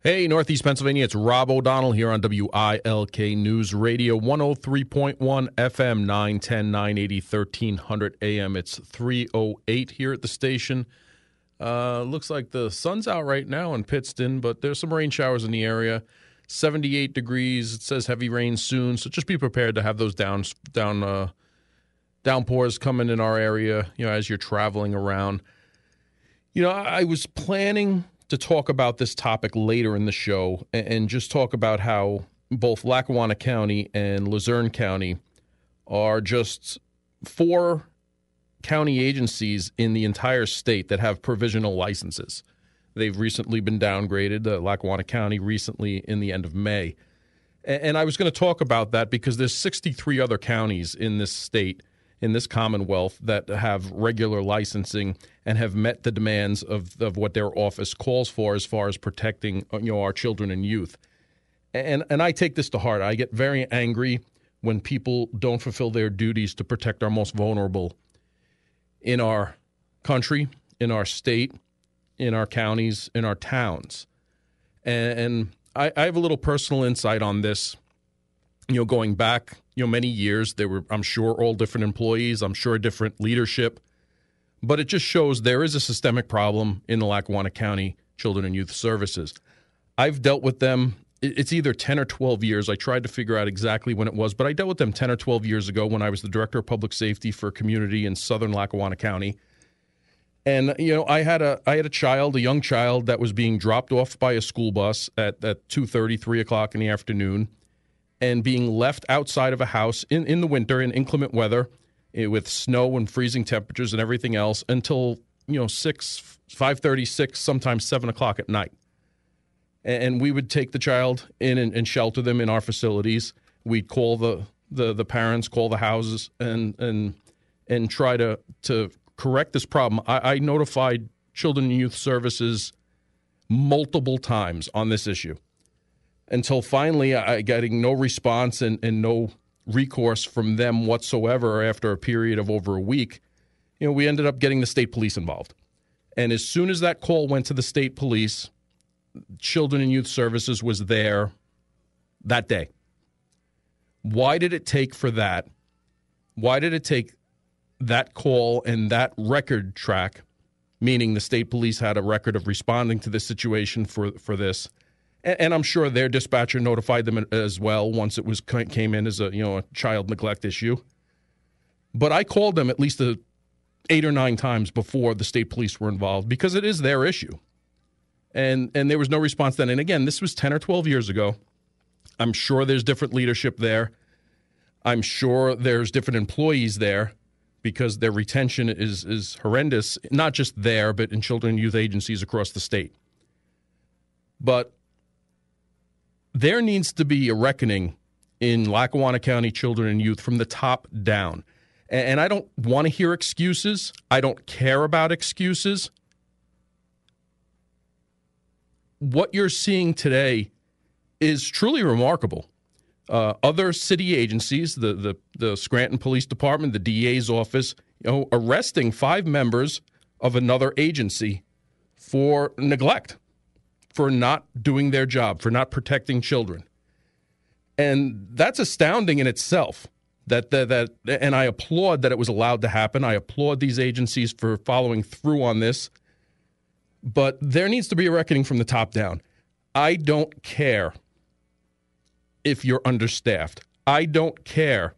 Hey, Northeast Pennsylvania, it's Rob O'Donnell here on WILK News Radio, 103.1 FM, 910, 980, 1300 AM. It's 308 here at the station. Uh, looks like the sun's out right now in Pittston, but there's some rain showers in the area. 78 degrees. It says heavy rain soon, so just be prepared to have those down down uh, downpours coming in our area. You know, as you're traveling around. You know, I, I was planning to talk about this topic later in the show and, just talk about how both Lackawanna County and Luzerne County are just four county agencies in the entire state that have provisional licenses. They've recently been downgraded, uh, Lackawanna County recently in the end of May. And, and I was going to talk about that because there's 63 other counties in this state, in this Commonwealth, that have regular licensing and have met the demands of, of what their office calls for as far as protecting you know, our children and youth. And, and I take this to heart. I get very angry when people don't fulfill their duties to protect our most vulnerable in our country, in our state, in our counties, in our towns. And, and I, I, have a little personal insight on this. You know, going back, you know, many years, there were, I'm sure, all different employees. I'm sure different leadership, but it just shows there is a systemic problem in the Lackawanna County Children and Youth Services. I've dealt with them. It's either 10 or 12 years. I tried to figure out exactly when it was, but I dealt with them 10 or 12 years ago when I was the director of public safety for a community in southern Lackawanna County and you know, I had a I had a child, a young child that was being dropped off by a school bus at at two thirty, three o'clock in the afternoon, and being left outside of a house in in the winter in inclement weather, eh, with snow and freezing temperatures and everything else until you know six, five thirty, six, sometimes seven o'clock at night. And we would take the child in and, and shelter them in our facilities. We'd call the the the parents, call the houses, and and and try to to correct this problem. I, I notified Children and Youth Services multiple times on this issue until finally I getting no response and, and no recourse from them whatsoever after a period of over a week. You know, we ended up getting the state police involved. And as soon as that call went to the state police, Children and Youth Services was there that day. Why did it take for that? Why did it take that call and that record track, meaning the state police had a record of responding to this situation for for this, and, I'm sure their dispatcher notified them as well once it was came in as a you know a child neglect issue. But I called them at least a, eight or nine times before the state police were involved because it is their issue, and and there was no response then. And again, this was ten or twelve years ago. I'm sure there's different leadership there. I'm sure there's different employees there because their retention is is horrendous, not just there, but in children and youth agencies across the state. But there needs to be a reckoning in Lackawanna County children and youth from the top down. And I don't want to hear excuses. I don't care about excuses. What you're seeing today is truly remarkable uh, other city agencies, the, the the Scranton Police Department, the DA's office, you know, arresting five members of another agency for neglect, for not doing their job, for not protecting children, and that's astounding in itself. That, that that and I applaud that it was allowed to happen. I applaud these agencies for following through on this. But there needs to be a reckoning from the top down. I don't care if you're understaffed. I don't care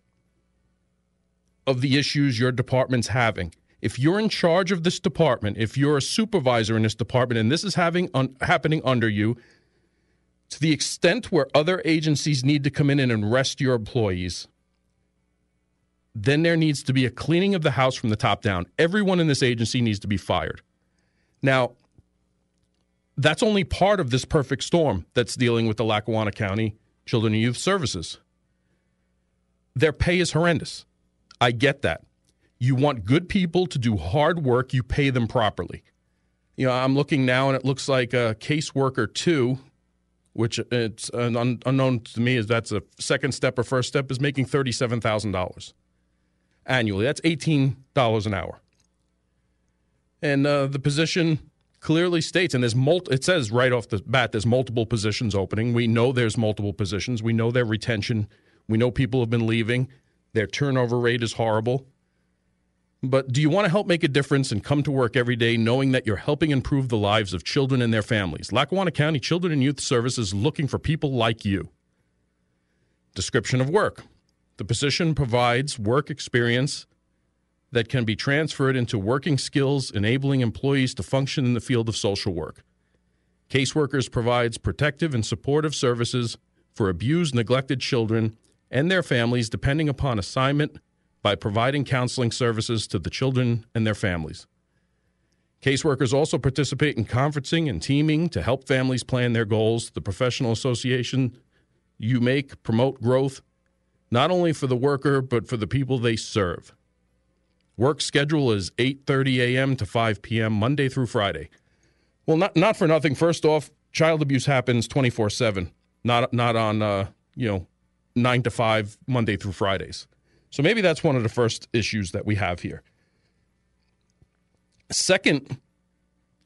of the issues your department's having. If you're in charge of this department, if you're a supervisor in this department, and this is having un- happening under you, to the extent where other agencies need to come in and arrest your employees, then there needs to be a cleaning of the house from the top down. Everyone in this agency needs to be fired. Now, that's only part of this perfect storm that's dealing with the Lackawanna County Children and Youth Services. Their pay is horrendous. I get that. You want good people to do hard work, you pay them properly. You know, I'm looking now and it looks like a caseworker two, which it's un- unknown to me is that's a second step or first step, is making $37,000 annually. That's $18 an hour. And uh, the position clearly states, and there's mul- it says right off the bat, there's multiple positions opening. We know there's multiple positions. We know their retention. We know people have been leaving. Their turnover rate is horrible. But do you want to help make a difference and come to work every day knowing that you're helping improve the lives of children and their families? Lackawanna County Children and Youth Services looking for people like you. Description of work. The position provides work experience that can be transferred into working skills, enabling employees to function in the field of social work. Caseworkers provides protective and supportive services for abused, neglected children and their families depending upon assignment by providing counseling services to the children and their families. Caseworkers also participate in conferencing and teaming to help families plan their goals. The professional association you make promote growth not only for the worker but for the people they serve. Work schedule is 8:30 a.m. to 5 p.m. Monday through Friday. Well, not not for nothing. First off, child abuse happens 24/7. Not not on uh, you know 9 to 5 Monday through Fridays. So maybe that's one of the first issues that we have here. Second,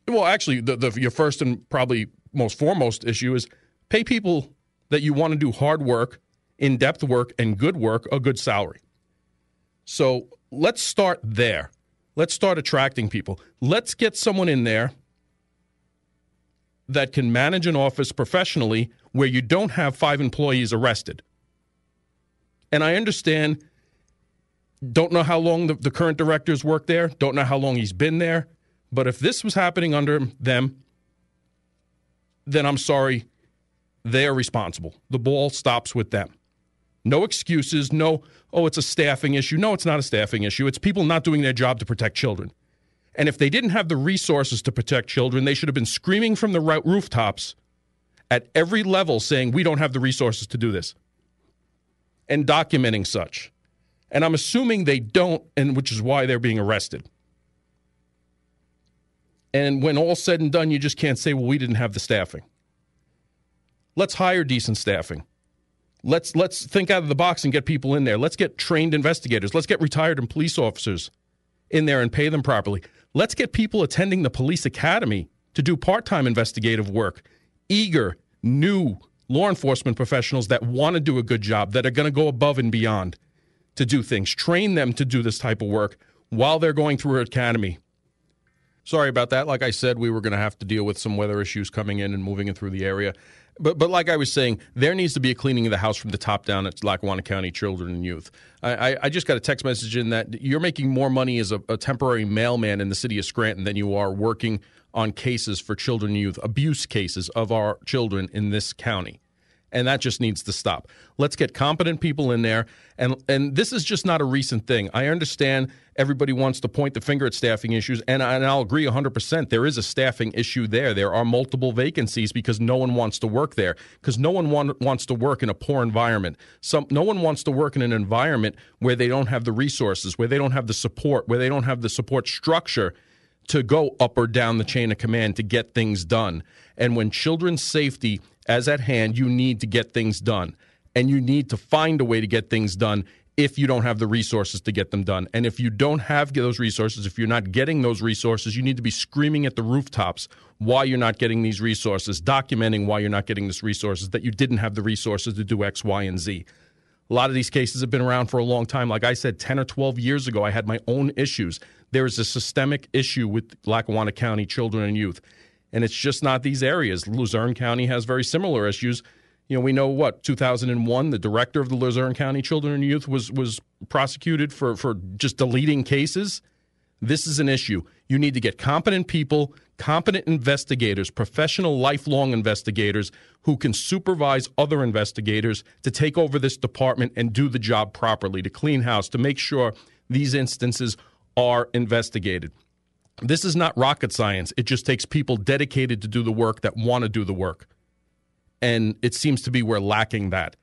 well, actually, the, the, your first and probably most foremost issue is pay people that you want to do hard work, in depth work, and good work a good salary. So let's start there. Let's start attracting people. Let's get someone in there that can manage an office professionally where you don't have five employees arrested. And I understand don't know how long the, the current directors worked there, don't know how long he's been there. But if this was happening under them, then I'm sorry, they are responsible. The ball stops with them. No excuses, no, oh, it's a staffing issue. No, it's not a staffing issue. It's people not doing their job to protect children. And if they didn't have the resources to protect children, they should have been screaming from the rooftops at every level saying, we don't have the resources to do this, and documenting such. And I'm assuming they don't, and which is why they're being arrested. And when all said and done, you just can't say, well, we didn't have the staffing. Let's hire decent staffing. Let's let's think out of the box and get people in there. Let's get trained investigators. Let's get retired and police officers in there and pay them properly. Let's get people attending the police academy to do part-time investigative work. Eager, new law enforcement professionals that want to do a good job, that are going to go above and beyond to do things, train them to do this type of work while they're going through her academy. Sorry about that. Like I said, we were going to have to deal with some weather issues coming in and moving in through the area. But but like I was saying, there needs to be a cleaning of the house from the top down at Lackawanna County Children and Youth. I, I just got a text message in that you're making more money as a, a temporary mailman in the city of Scranton than you are working on cases for children and youth, abuse cases of our children in this county and that just needs to stop. Let's get competent people in there, and and this is just not a recent thing. I understand everybody wants to point the finger at staffing issues, and, I, and I'll agree 100%. There is a staffing issue there. There are multiple vacancies because no one wants to work there, because no one want, wants to work in a poor environment. Some, no one wants to work in an environment where they don't have the resources, where they don't have the support, where they don't have the support structure to go up or down the chain of command to get things done. And when children's safety as at hand, you need to get things done. And you need to find a way to get things done if you don't have the resources to get them done. And if you don't have those resources, if you're not getting those resources, you need to be screaming at the rooftops why you're not getting these resources, documenting why you're not getting these resources, that you didn't have the resources to do X, Y, and Z. A lot of these cases have been around for a long time. Like I said, 10 or 12 years ago, I had my own issues. There is a systemic issue with Lackawanna County children and youth and it's just not these areas. Luzerne County has very similar issues. You know, we know what 2001, the director of the Luzerne County Children and Youth was was prosecuted for for just deleting cases. This is an issue. You need to get competent people, competent investigators, professional lifelong investigators who can supervise other investigators to take over this department and do the job properly, to clean house, to make sure these instances are investigated. This is not rocket science. It just takes people dedicated to do the work that want to do the work. And it seems to be we're lacking that.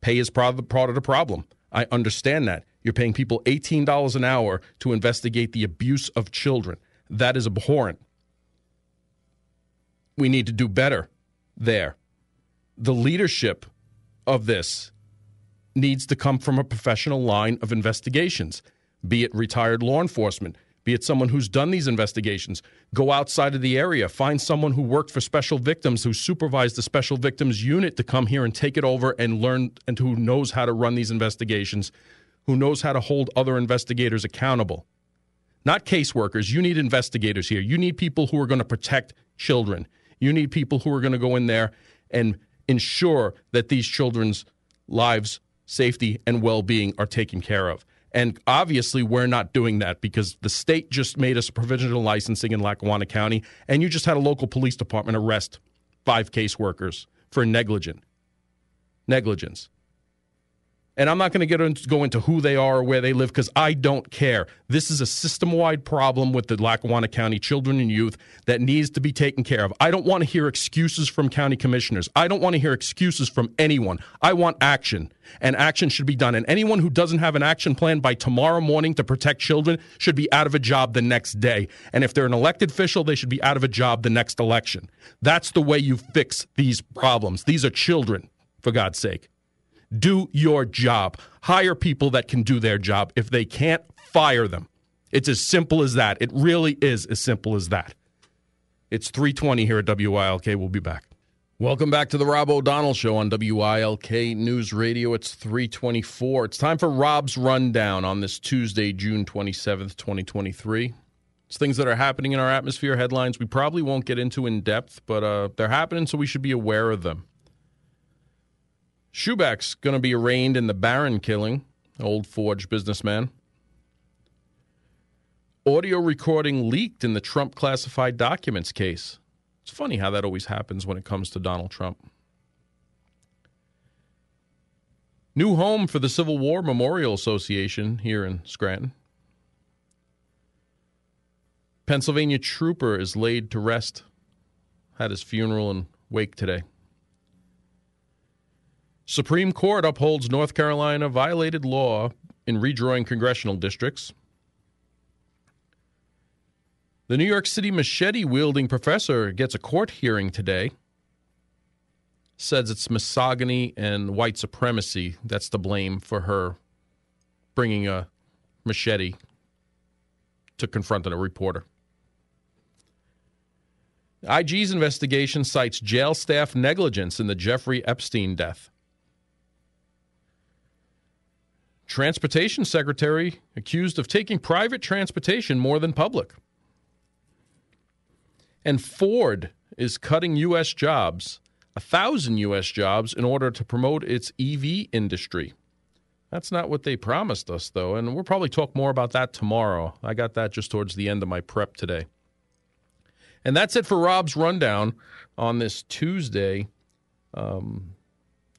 Pay is part of the problem. I understand that. You're paying people $18 an hour to investigate the abuse of children. That is abhorrent. We need to do better there. The leadership of this needs to come from a professional line of investigations, be it retired law enforcement, be it someone who's done these investigations. Go outside of the area, find someone who worked for special victims, who supervised the special victims unit to come here and take it over and learn, and who knows how to run these investigations, who knows how to hold other investigators accountable. Not caseworkers. You need investigators here. You need people who are going to protect children. You need people who are going to go in there and ensure that these children's lives, safety, and well being are taken care of. And obviously, we're not doing that because the state just made us provisional licensing in Lackawanna County, and you just had a local police department arrest five caseworkers for negligent negligence. And I'm not going to get into, go into who they are or where they live because I don't care. This is a system wide problem with the Lackawanna County children and youth that needs to be taken care of. I don't want to hear excuses from county commissioners. I don't want to hear excuses from anyone. I want action, and action should be done. And anyone who doesn't have an action plan by tomorrow morning to protect children should be out of a job the next day. And if they're an elected official, they should be out of a job the next election. That's the way you fix these problems. These are children, for God's sake. Do your job. Hire people that can do their job. If they can't, fire them. It's as simple as that. It really is as simple as that. It's 320 here at WILK. We'll be back. Welcome back to the Rob O'Donnell Show on WILK News Radio. It's 324. It's time for Rob's Rundown on this Tuesday, June 27th, 2023. It's things that are happening in our atmosphere, headlines we probably won't get into in depth, but uh, they're happening, so we should be aware of them. Schubach's going to be arraigned in the Barron killing, old Forge businessman. Audio recording leaked in the Trump classified documents case. It's funny how that always happens when it comes to Donald Trump. New home for the Civil War Memorial Association here in Scranton. Pennsylvania trooper is laid to rest. Had his funeral and wake today. Supreme Court upholds North Carolina violated law in redrawing congressional districts. The New York City machete wielding professor gets a court hearing today. Says it's misogyny and white supremacy that's to blame for her bringing a machete to confront a reporter. IG's investigation cites jail staff negligence in the Jeffrey Epstein death. Transportation Secretary accused of taking private transportation more than public. And Ford is cutting U.S. jobs, a thousand U.S. jobs, in order to promote its EV industry. That's not what they promised us, though, and we'll probably talk more about that tomorrow. I got that just towards the end of my prep today. And that's it for Rob's rundown on this Tuesday, um,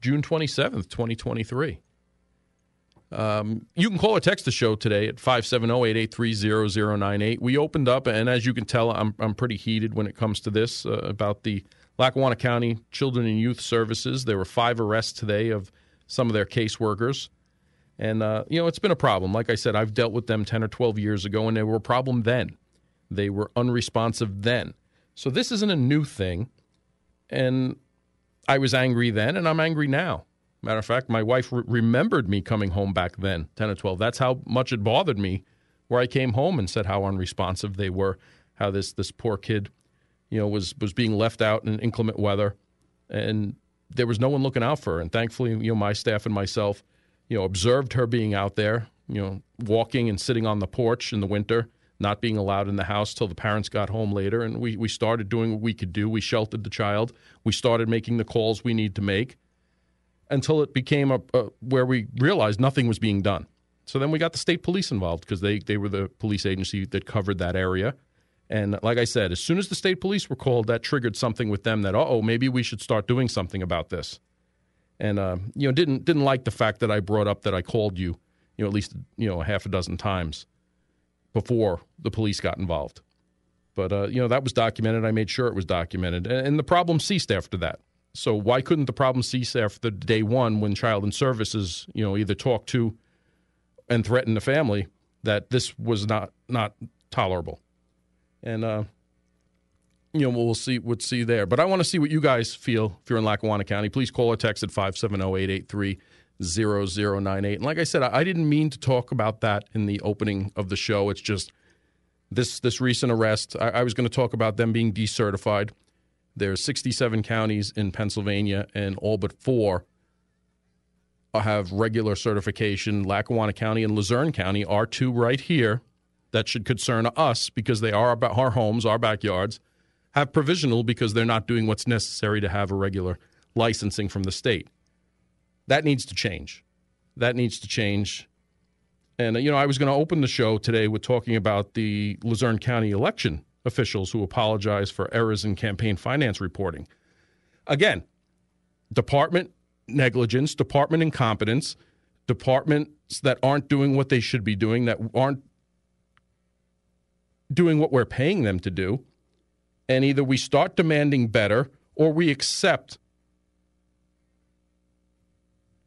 June 27th, 2023. Um, you can call or text the show today at 570-883-0098. We opened up, and as you can tell, I'm, I'm pretty heated when it comes to this, uh, about the Lackawanna County Children and Youth Services. There were five arrests today of some of their caseworkers. And, uh, you know, it's been a problem. Like I said, I've dealt with them 10 or 12 years ago, and they were a problem then. They were unresponsive then. So this isn't a new thing. And I was angry then, and I'm angry now. Matter of fact, my wife re- remembered me coming home back then, 10 or 12. That's how much it bothered me where I came home and said how unresponsive they were, how this this poor kid, you know, was was being left out in inclement weather and there was no one looking out for her. And thankfully, you know, my staff and myself, you know, observed her being out there, you know, walking and sitting on the porch in the winter, not being allowed in the house till the parents got home later. And we, we started doing what we could do. We sheltered the child. We started making the calls we need to make until it became a, a, where we realized nothing was being done. So then we got the state police involved because they, they were the police agency that covered that area. And like I said, as soon as the state police were called, that triggered something with them that, oh, maybe we should start doing something about this. And uh, you know, didn't didn't like the fact that I brought up that I called you, you know, at least you know a half a dozen times before the police got involved. But uh, you know that was documented. I made sure it was documented, and, and the problem ceased after that. So why couldn't the problem cease after day one when Child and Services, you know, either talk to and threaten the family that this was not not tolerable, and uh, you know we'll see we'll see there. But I want to see what you guys feel if you're in Lackawanna County. Please call or text at 570-883-0098. And like I said, I didn't mean to talk about that in the opening of the show. It's just this this recent arrest. I, I was going to talk about them being decertified. There's 67 counties in Pennsylvania, and all but four have regular certification. Lackawanna County and Luzerne County are two right here that should concern us because they are about our homes, our backyards. Have provisional because they're not doing what's necessary to have a regular licensing from the state. That needs to change. That needs to change. And, uh, you know, I was going to open the show today with talking about the Luzerne County election officials who apologize for errors in campaign finance reporting. Again, department negligence, department incompetence, departments that aren't doing what they should be doing, that aren't doing what we're paying them to do. And either we start demanding better or we accept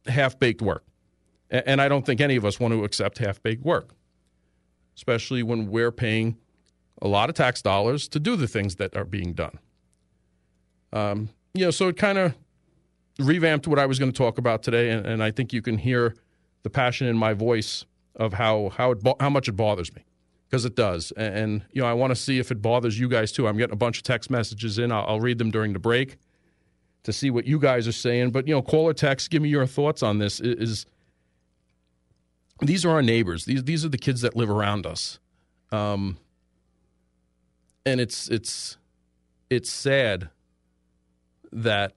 half baked work. And I don't think any of us want to accept half baked work, especially when we're paying a lot of tax dollars to do the things that are being done. Um, you know, so it kind of revamped what I was going to talk about today, and, and, I think you can hear the passion in my voice of how how it how much it bothers me because it does, and, and, you know I want to see if it bothers you guys too. I'm getting a bunch of text messages in. I'll, I'll, read them during the break to see what you guys are saying. But you know, call or text, give me your thoughts on this. Is these are our neighbors. These these are the kids that live around us, um, and it's it's it's sad that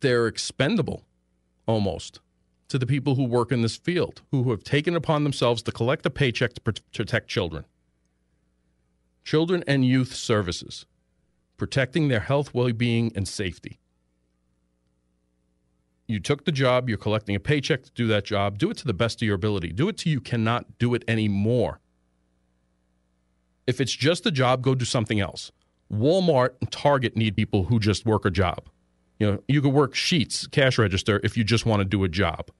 they're expendable almost to the people who work in this field, who have taken upon themselves to collect a paycheck to protect children. Children and youth services, protecting their health, well being, and safety. You took the job, you're collecting a paycheck to do that job. Do it to the best of your ability. Do it till you cannot do it anymore. If it's just a job, go do something else. Walmart and Target need people who just work a job. You know, you could work Sheetz, cash register if you just want to do a job.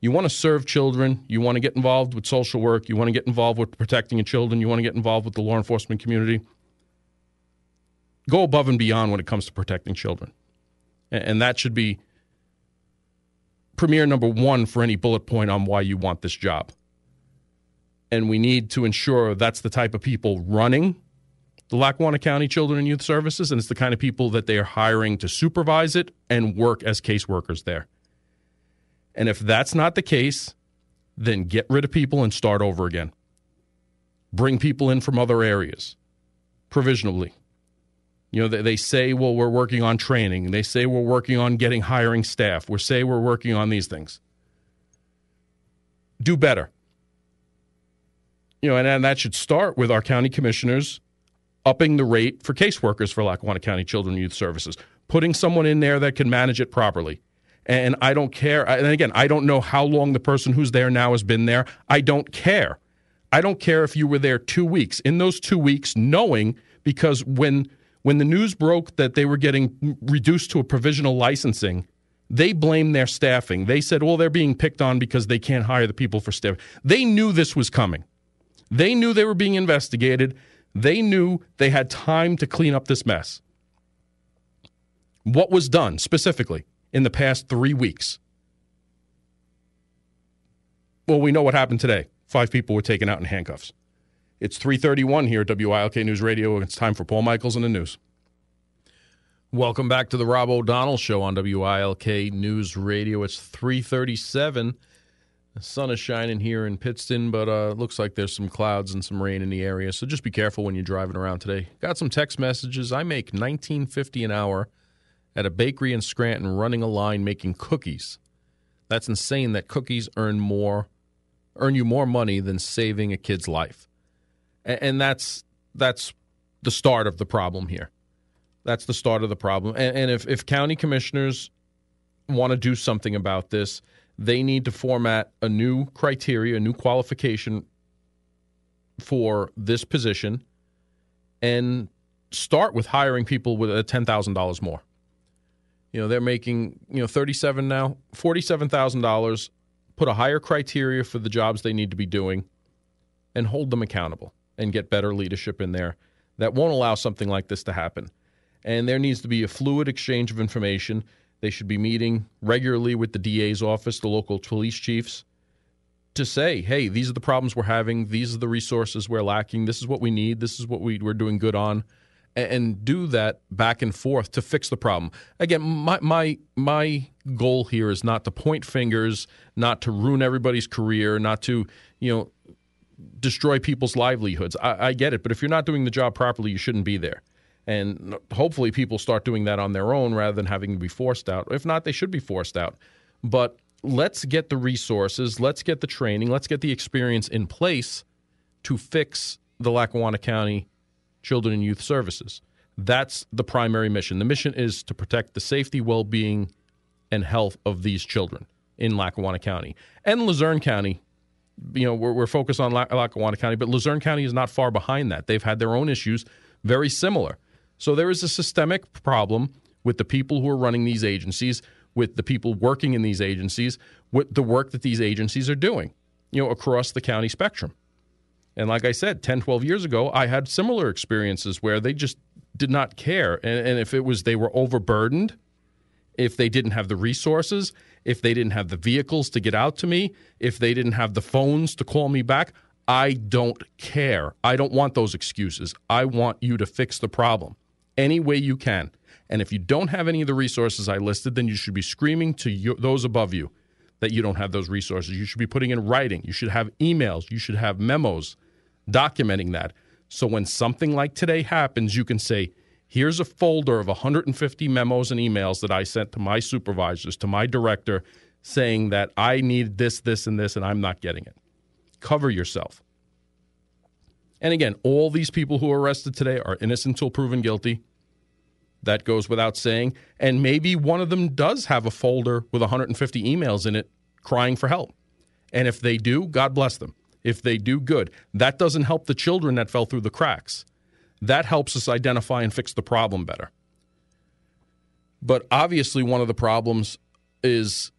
You want to serve children, you want to get involved with social work, you want to get involved with protecting your children, you want to get involved with the law enforcement community. Go above and beyond when it comes to protecting children. And that should be premier number one for any bullet point on why you want this job. And we need to ensure that's the type of people running the Lackawanna County Children and Youth Services, and it's the kind of people that they are hiring to supervise it and work as caseworkers there. And if that's not the case, then get rid of people and start over again. Bring people in from other areas provisionally. You know, they, they say, well, we're working on training. They say we're working on getting hiring staff. We say we're working on these things. Do better. You know, and, and that should start with our county commissioners upping the rate for caseworkers for Lackawanna County Children and Youth Services, putting someone in there that can manage it properly. And I don't care. And again, I don't know how long the person who's there now has been there. I don't care. I don't care if you were there two weeks. In those two weeks, knowing because when when the news broke that they were getting reduced to a provisional licensing, they blamed their staffing. They said, well, they're being picked on because they can't hire the people for staff. They knew this was coming. They knew they were being investigated. They knew they had time to clean up this mess. What was done specifically in the past three weeks? Well, we know what happened today. Five people were taken out in handcuffs. It's 331 here at WILK News Radio. It's time for Paul Michaels and the news. Welcome back to the Rob O'Donnell Show on WILK News Radio. It's 337. The sun is shining here in Pittston, but uh, looks like there's some clouds and some rain in the area. So just be careful when you're driving around today. Got some text messages. I make 19.50 an hour at a bakery in Scranton, running a line making cookies. That's insane. That cookies earn more, earn you more money than saving a kid's life, and, and that's that's the start of the problem here. That's the start of the problem. And, and if if county commissioners want to do something about this they need to format a new criteria, a new qualification for this position and start with hiring people with a $10,000 more. You know, they're making, you know, 37 now, $47,000, put a higher criteria for the jobs they need to be doing and hold them accountable and get better leadership in there that won't allow something like this to happen. And there needs to be a fluid exchange of information they should be meeting regularly with the DA's office, the local police chiefs, to say, hey, these are the problems we're having, these are the resources we're lacking, this is what we need, this is what we, we're doing good on, and, and do that back and forth to fix the problem. Again, my my my goal here is not to point fingers, not to ruin everybody's career, not to you know destroy people's livelihoods. I, I get it, but if you're not doing the job properly, you shouldn't be there. And hopefully, people start doing that on their own rather than having to be forced out. If not, they should be forced out. But let's get the resources, let's get the training, let's get the experience in place to fix the Lackawanna County Children and Youth Services. That's the primary mission. The mission is to protect the safety, well being, and health of these children in Lackawanna County. And Luzerne County, you know, we're, we're focused on Lackawanna County, but Luzerne County is not far behind that. They've had their own issues very similar. So there is a systemic problem with the people who are running these agencies with the people working in these agencies, with the work that these agencies are doing, you know, across the county spectrum. And like I said, 10, 12 years ago, I had similar experiences where they just did not care. And, and if it was they were overburdened, if they didn't have the resources, if they didn't have the vehicles to get out to me, if they didn't have the phones to call me back, I don't care. I don't want those excuses. I want you to fix the problem any way you can. And if you don't have any of the resources I listed, then you should be screaming to you, those above you that you don't have those resources. You should be putting in writing. You should have emails. You should have memos documenting that. So when something like today happens, you can say, here's a folder of 150 memos and emails that I sent to my supervisors, to my director, saying that I need this, this, and this, and I'm not getting it. Cover yourself. And again, all these people who are arrested today are innocent until proven guilty. That goes without saying. And maybe one of them does have a folder with 150 emails in it crying for help. And if they do, God bless them. If they do, good. That doesn't help the children that fell through the cracks. That helps us identify and fix the problem better. But obviously, one of the problems is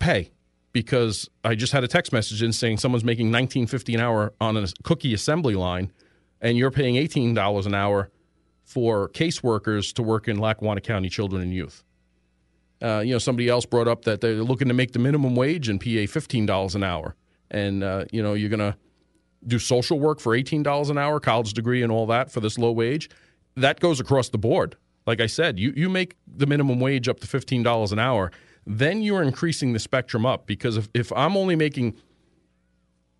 pay because I just had a text message in saying someone's making 19.50 an hour on a cookie assembly line and you're paying $18 an hour for caseworkers to work in Lackawanna County Children and Youth. Uh, you know, somebody else brought up that they're looking to make the minimum wage in PA $15 an hour. And, uh, you know, you're going to do social work for $18 an hour, college degree, and all that for this low wage. That goes across the board. Like I said, you, you make the minimum wage up to $15 an hour, then you're increasing the spectrum up because if, if I'm only making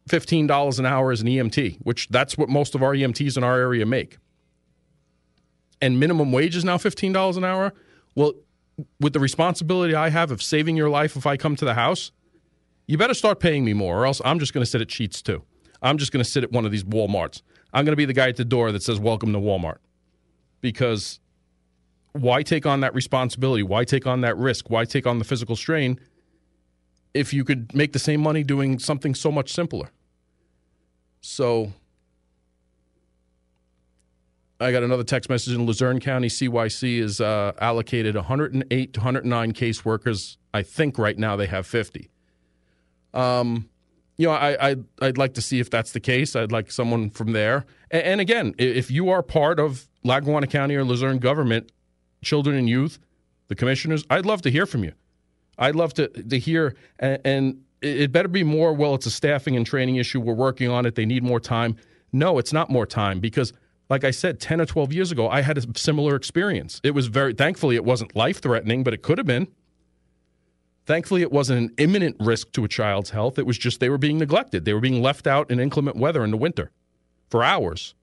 $15 an hour as an EMT, which that's what most of our EMTs in our area make, and minimum wage is now $15 an hour, well, with the responsibility I have of saving your life if I come to the house, you better start paying me more, or else I'm just going to sit at Sheetz too. I'm just going to sit at one of these Walmarts. I'm going to be the guy at the door that says, Welcome to Walmart. Because why take on that responsibility? Why take on that risk? Why take on the physical strain if you could make the same money doing something so much simpler? So I got another text message in Luzerne County. CYC is uh, allocated 108 to 109 caseworkers. I think right now they have 50. Um, you know, I, I I'd like to see if that's the case. I'd like someone from there. And, and again, if you are part of Lackawanna County or Luzerne government, children and youth, the commissioners, I'd love to hear from you. I'd love to to hear, and, and it better be more. Well, it's a staffing and training issue. We're working on it. They need more time. No, it's not more time because like I said, 10 or 12 years ago, I had a similar experience. It was very, thankfully, it wasn't life threatening, but it could have been. Thankfully, it wasn't an imminent risk to a child's health. It was just they were being neglected. They were being left out in inclement weather in the winter for hours.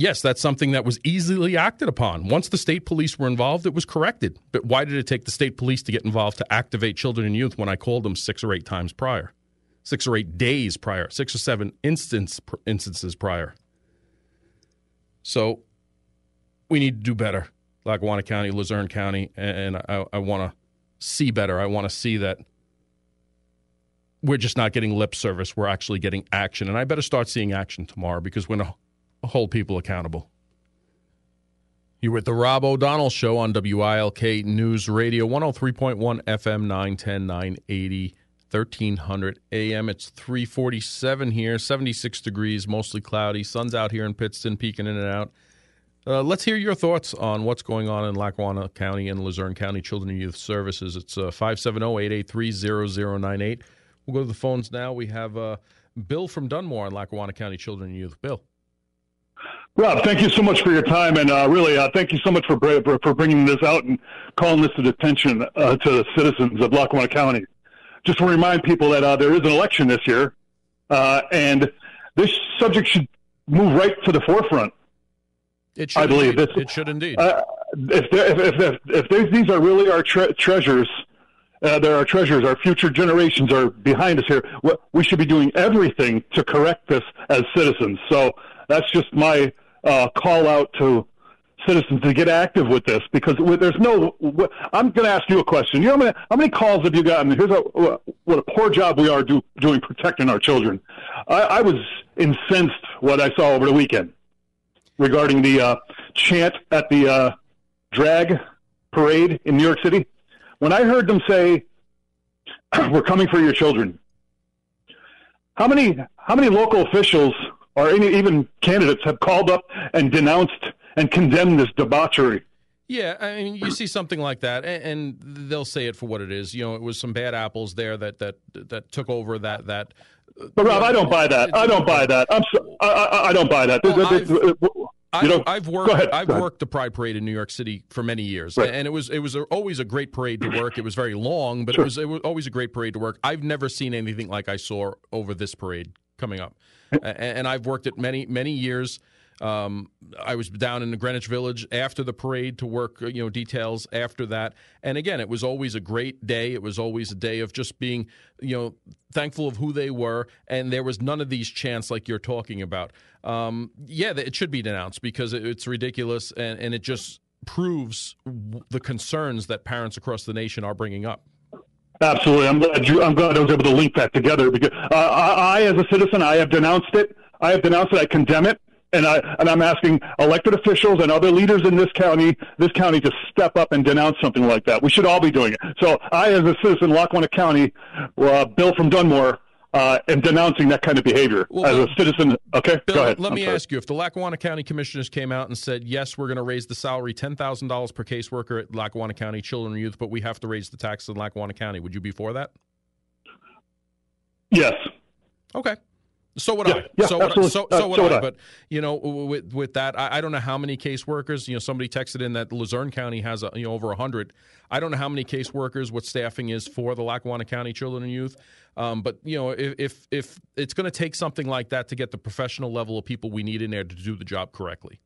Yes, that's something that was easily acted upon. Once the state police were involved, it was corrected. But why did it take the state police to get involved to activate children and youth when I called them six or eight times prior? six or eight days prior, six or seven instance, instances prior. So we need to do better, Lackawanna County, Luzerne County, and I, I want to see better. I want to see that we're just not getting lip service. We're actually getting action. And I better start seeing action tomorrow because going to hold people accountable. You're with the Rob O'Donnell Show on WILK News Radio, 103.1 FM, 910, 980 1300 AM. It's 347 here, 76 degrees, mostly cloudy. Sun's out here in Pittston, peeking in and out. Uh, let's hear your thoughts on what's going on in Lackawanna County and Luzerne County Children and Youth Services. It's 570 883 0098. We'll go to the phones now. We have uh, Bill from Dunmore in Lackawanna County Children and Youth. Bill. Rob, thank you so much for your time, and uh, really, uh, thank you so much for, for, for bringing this out and calling this to attention uh, to the citizens of Lackawanna County. Just to remind people that uh, there is an election this year, uh, and this subject should move right to the forefront. It should. I believe this, it should indeed. Uh, if, if, if, if, these are really our tre- treasures, uh, there are treasures. Our future generations are behind us here. We should be doing everything to correct this as citizens. So that's just my uh, call out to citizens to get active with this because there's no. I'm going to ask you a question. You know how many, how many calls have you gotten? Here's a, what a poor job we are do, doing protecting our children. I, I, was incensed what I saw over the weekend regarding the uh, chant at the uh, drag parade in New York City. When I heard them say, "We're coming for your children," how many how many local officials or any, even candidates have called up and denounced and condemned this debauchery? Yeah, I mean, you see something like that, and, they'll say it for what it is. You know, it was some bad apples there that that that took over that that. Uh, but Rob, I don't buy that. I don't buy that. I'm so, I, I, I don't buy that. Well, you know, I've worked. Ahead, I've worked the Pride Parade in New York City for many years, right. and it was it was always a great parade to work. It was very long, but sure. it was it was always a great parade to work. I've never seen anything like I saw over this parade coming up, and I've worked it many many years. Um, I was down in the Greenwich Village after the parade to work, you know, details after that. And again, it was always a great day. It was always a day of just being, you know, thankful of who they were. And there was none of these chants like you're talking about. Um, yeah, it should be denounced because it's ridiculous and, and it just proves the concerns that parents across the nation are bringing up. Absolutely, I'm glad you, I'm glad I was able to link that together because uh, I, I, as a citizen, I have denounced it. I have denounced it. I condemn it and I and I'm asking elected officials and other leaders in this county, this county, to step up and denounce something like that. We should all be doing it. So I, as a citizen, Lackawanna County, uh, Bill from Dunmore, uh, am denouncing that kind of behavior well, as a citizen. Okay, Bill, go ahead. Let I'm me sorry. ask you: If the Lackawanna County Commissioners came out and said, "Yes, we're going to raise the salary ten thousand dollars per caseworker at Lackawanna County Children and Youth, but we have to raise the taxes in Lackawanna County," would you be for that? Yes. Okay. So would yeah, I. Yeah, so would I. So, so would, would I. I. But you know, with with that, I, I, don't know how many caseworkers. You know, somebody texted in that Luzerne County has a, you know over hundred. I don't know how many caseworkers, what staffing is for the Lackawanna County Children and Youth. Um, but you know, if if, if it's going to take something like that to get the professional level of people we need in there to do the job correctly.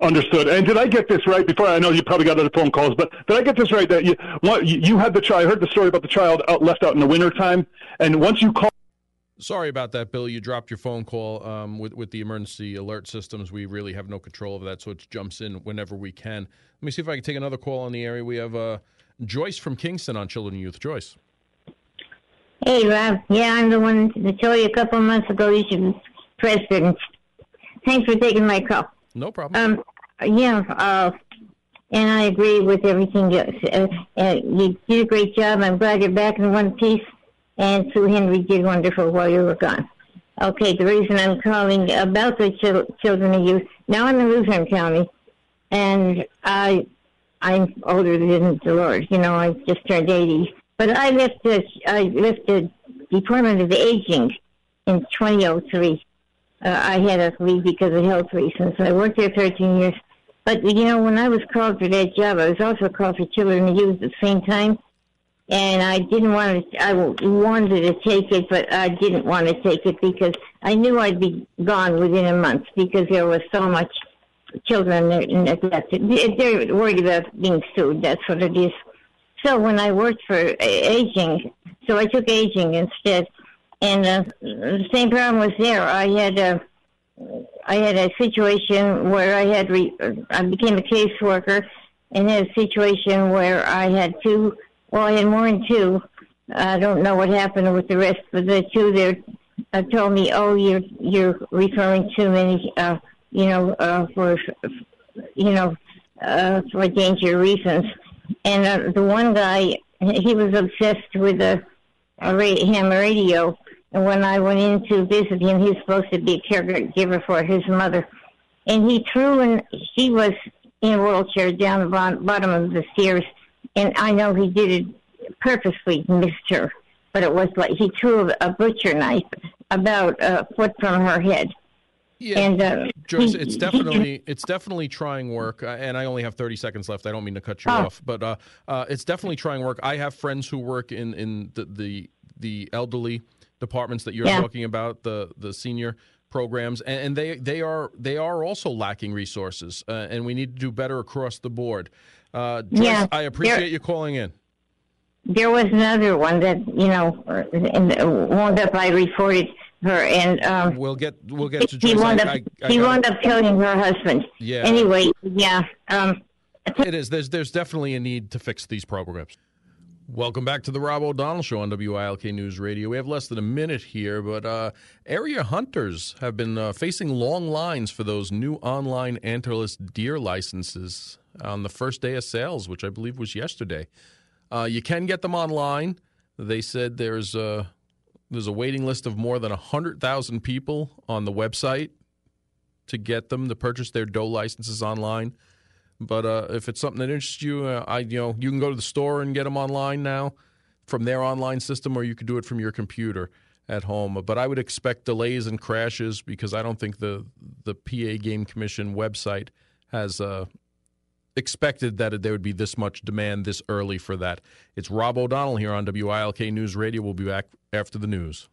Understood. And did I get this right? Before I know you probably got other phone calls, but did I get this right that you you had the child? I heard the story about the child out, left out in the wintertime, and once you call Sorry about that, Bill. You dropped your phone call um, with with the emergency alert systems. We really have no control of that, so it jumps in whenever we can. Let me see if I can take another call on the area. We have uh, Joyce from Kingston on Children and Youth. Joyce. Hey, Rob. Yeah, I'm the one that told you a couple months ago you should president. Thanks for taking my call. No problem. Um, yeah, uh, and I agree with everything you, uh, uh, you did a great job. I'm glad you're back in one piece and Sue Henry did wonderful while you were gone. Okay, the reason I'm calling about the ch- children and youth, now I'm in Luzerne County, and I, I'm older than the Lord, you know, I just turned 80. But I left the, I left the Department of Aging in 2003. Uh, I had to leave because of health reasons. I worked there 13 years. But, you know, when I was called for that job, I was also called for children and youth at the same time and I didn't want to. I wanted to take it, but I didn't want to take it because I knew I'd be gone within a month because there was so much children neglected. They're worried about being sued. That's what it is. So when I worked for aging, so I took aging instead, and uh, the same problem was there. I had a, I had a situation where I had re, I became a caseworker, and had a situation where I had two well, I had more than two. I don't know what happened with the rest, but the two there uh, told me, "Oh, you're you're referring too many, uh, you know, uh, for you know, uh, for danger reasons." And uh, the one guy, he was obsessed with a, a ra- ham radio. And when I went in to visit him, he was supposed to be a caregiver for his mother. and he threw and she was in a wheelchair down the bottom of the stairs, and I know he did it purposely, missed her, but it was like he threw a butcher knife about a foot from her head. Yeah, and, uh, Joyce, it's definitely it's definitely trying work, uh, and I only have thirty seconds left. I don't mean to cut you oh. off, but uh, uh, it's definitely trying work. I have friends who work in in the the, the elderly departments that you're yeah. talking about, the the senior programs, and, and, they they are they are also lacking resources, uh, and we need to do better across the board. Uh, Joyce, yeah, I appreciate there, you calling in. There was another one that you know wound up. I reported her, and um, we'll get we'll get to Joyce. He wound I, up I, I he wound up killing her husband. Yeah. Anyway, yeah. Um, it is. There's there's definitely a need to fix these programs. Welcome back to the Rob O'Donnell Show on WILK News Radio. We have less than a minute here, but uh, area hunters have been uh, facing long lines for those new online antlerless deer licenses on the first day of sales, which I believe was yesterday. Uh, you can get them online. They said there's a there's a waiting list of more than hundred thousand people on the website to get them to purchase their doe licenses online. But uh, if it's something that interests you, uh, I you know you can go to the store and get them online now from their online system, or you could do it from your computer at home. But I would expect delays and crashes because I don't think the the PA Game Commission website has uh, expected that there would be this much demand this early for that. It's Rob O'Donnell here on WILK News Radio. We'll be back after the news.